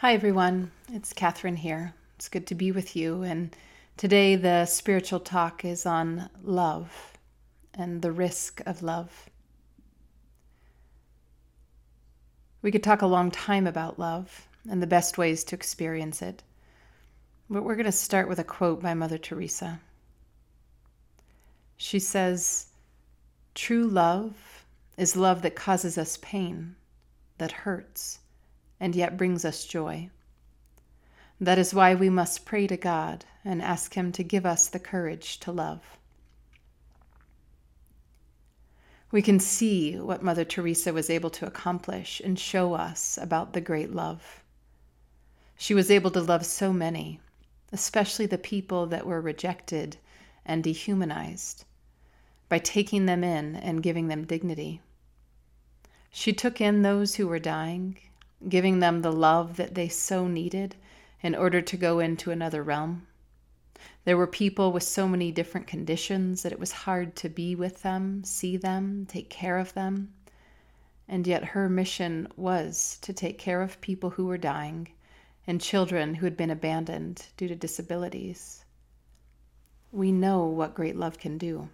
Hi, everyone. It's Catherine here. It's good to be with you. And today, the spiritual talk is on love and the risk of love. We could talk a long time about love and the best ways to experience it. But we're going to start with a quote by Mother Teresa. She says, True love is love that causes us pain, that hurts and yet brings us joy. That is why we must pray to God and ask Him to give us the courage to love. We can see what Mother Teresa was able to accomplish and show us about the great love. She was able to love so many, especially the people that were rejected and dehumanized, by taking them in and giving them dignity. She took in those who were dying giving them the love that they so needed in order to go into another realm. There were people with so many different conditions that it was hard to be with them, see them, take care of them. And yet her mission was to take care of people who were dying and children who had been abandoned due to disabilities. We know what great love can do.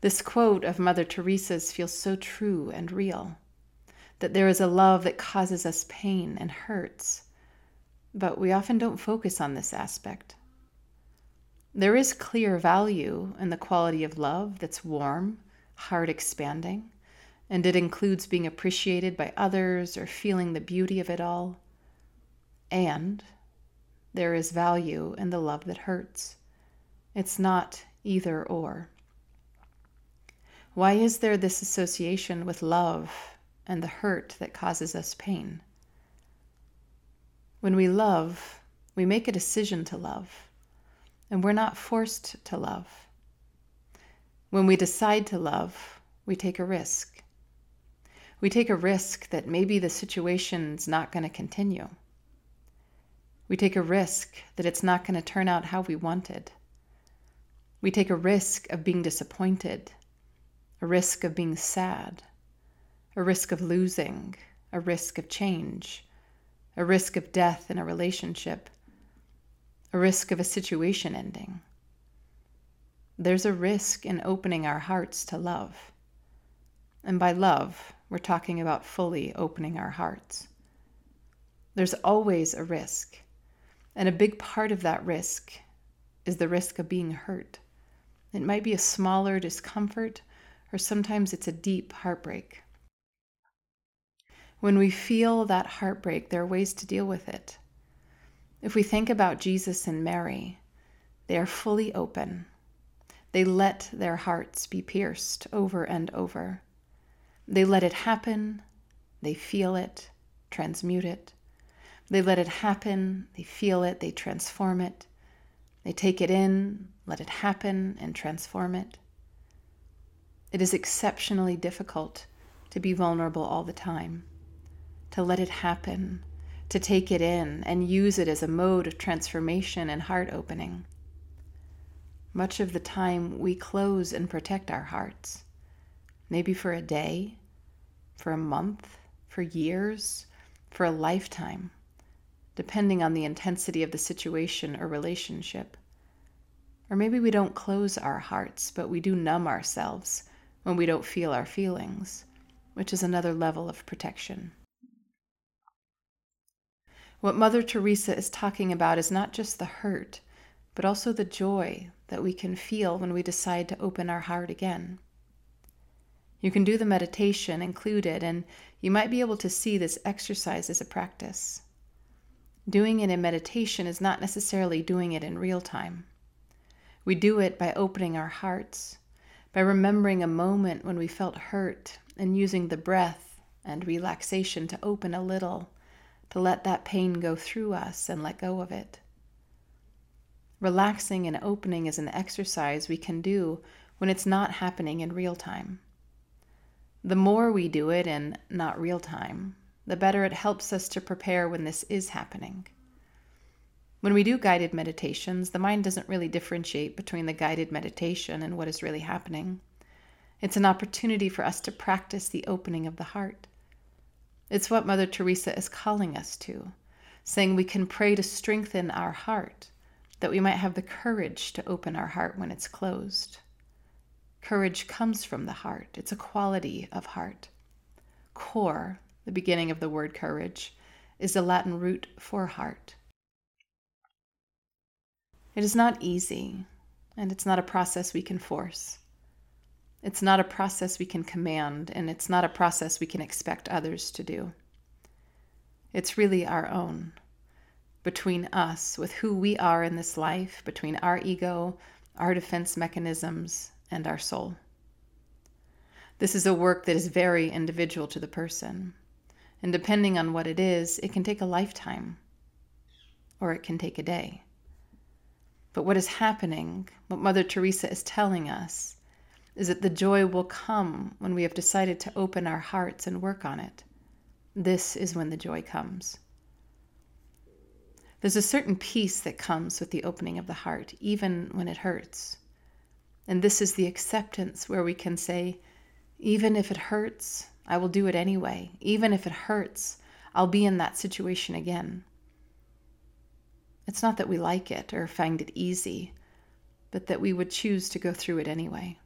This quote of Mother Teresa's feels so true and real that there is a love that causes us pain and hurts. But we often don't focus on this aspect. There is clear value in the quality of love that's warm, heart expanding, and it includes being appreciated by others or feeling the beauty of it all. And there is value in the love that hurts. It's not either or. Why is there this association with love and the hurt that causes us pain. When we love, we make a decision to love, and we're not forced to love. When we decide to love, we take a risk. We take a risk that maybe the situation's not going to continue. We take a risk that it's not going to turn out how we wanted. We take a risk of being disappointed, a risk of being sad a risk of losing, a risk of change, a risk of death in a relationship, a risk of a situation ending. There's a risk in opening our hearts to love. And by love, we're talking about fully opening our hearts. There's always a risk. And a big part of that risk is the risk of being hurt. It might be a smaller discomfort, or sometimes it's a deep heartbreak. When we feel that heartbreak, there are ways to deal with it. If we think about Jesus and Mary, they are fully open. They let their hearts be pierced over and over. They let it happen, they feel it, transmute it. They let it happen, they feel it, they transform it. They take it in, let it happen, and transform it. It is exceptionally difficult to be vulnerable all the time to let it happen, to take it in and use it as a mode of transformation and heart opening. Much of the time, we close and protect our hearts, maybe for a day, for a month, for years, for a lifetime, depending on the intensity of the situation or relationship. Or maybe we don't close our hearts, but we do numb ourselves when we don't feel our feelings, which is another level of protection. What Mother Teresa is talking about is not just the hurt, but also the joy that we can feel when we decide to open our heart again. You can do the meditation included, and you might be able to see this exercise as a practice. Doing it in meditation is not necessarily doing it in real time. We do it by opening our hearts, by remembering a moment when we felt hurt and using the breath and relaxation to open a little to let that pain go through us and let go of it. Relaxing and opening is an exercise we can do when it's not happening in real time. The more we do it in not real time, the better it helps us to prepare when this is happening. When we do guided meditations, the mind doesn't really differentiate between the guided meditation and what is really happening. It's an opportunity for us to practice the opening of the heart. It's what Mother Teresa is calling us to, saying we can pray to strengthen our heart, that we might have the courage to open our heart when it's closed. Courage comes from the heart, it's a quality of heart. Cor, the beginning of the word courage, is the Latin root for heart. It is not easy, and it's not a process we can force. It's not a process we can command, and it's not a process we can expect others to do. It's really our own, between us, with who we are in this life, between our ego, our defense mechanisms, and our soul. This is a work that is very individual to the person, and depending on what it is, it can take a lifetime or it can take a day. But what is happening, what Mother Teresa is telling us, is that the joy will come when we have decided to open our hearts and work on it. This is when the joy comes. There's a certain peace that comes with the opening of the heart, even when it hurts. And this is the acceptance where we can say, even if it hurts, I will do it anyway. Even if it hurts, I'll be in that situation again. It's not that we like it or find it easy, but that we would choose to go through it anyway.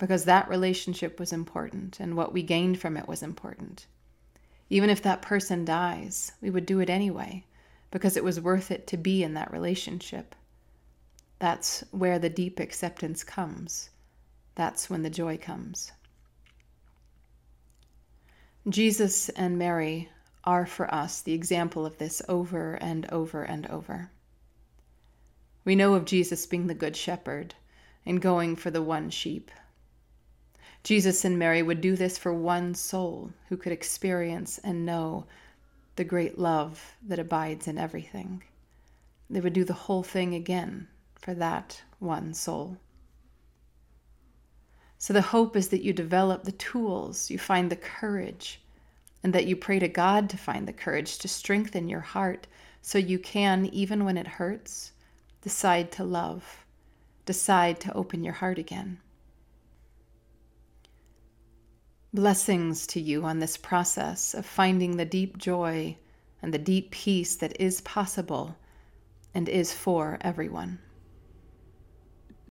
Because that relationship was important and what we gained from it was important. Even if that person dies, we would do it anyway because it was worth it to be in that relationship. That's where the deep acceptance comes. That's when the joy comes. Jesus and Mary are for us the example of this over and over and over. We know of Jesus being the Good Shepherd and going for the one sheep. Jesus and Mary would do this for one soul who could experience and know the great love that abides in everything. They would do the whole thing again for that one soul. So the hope is that you develop the tools, you find the courage, and that you pray to God to find the courage to strengthen your heart so you can, even when it hurts, decide to love, decide to open your heart again. Blessings to you on this process of finding the deep joy and the deep peace that is possible and is for everyone.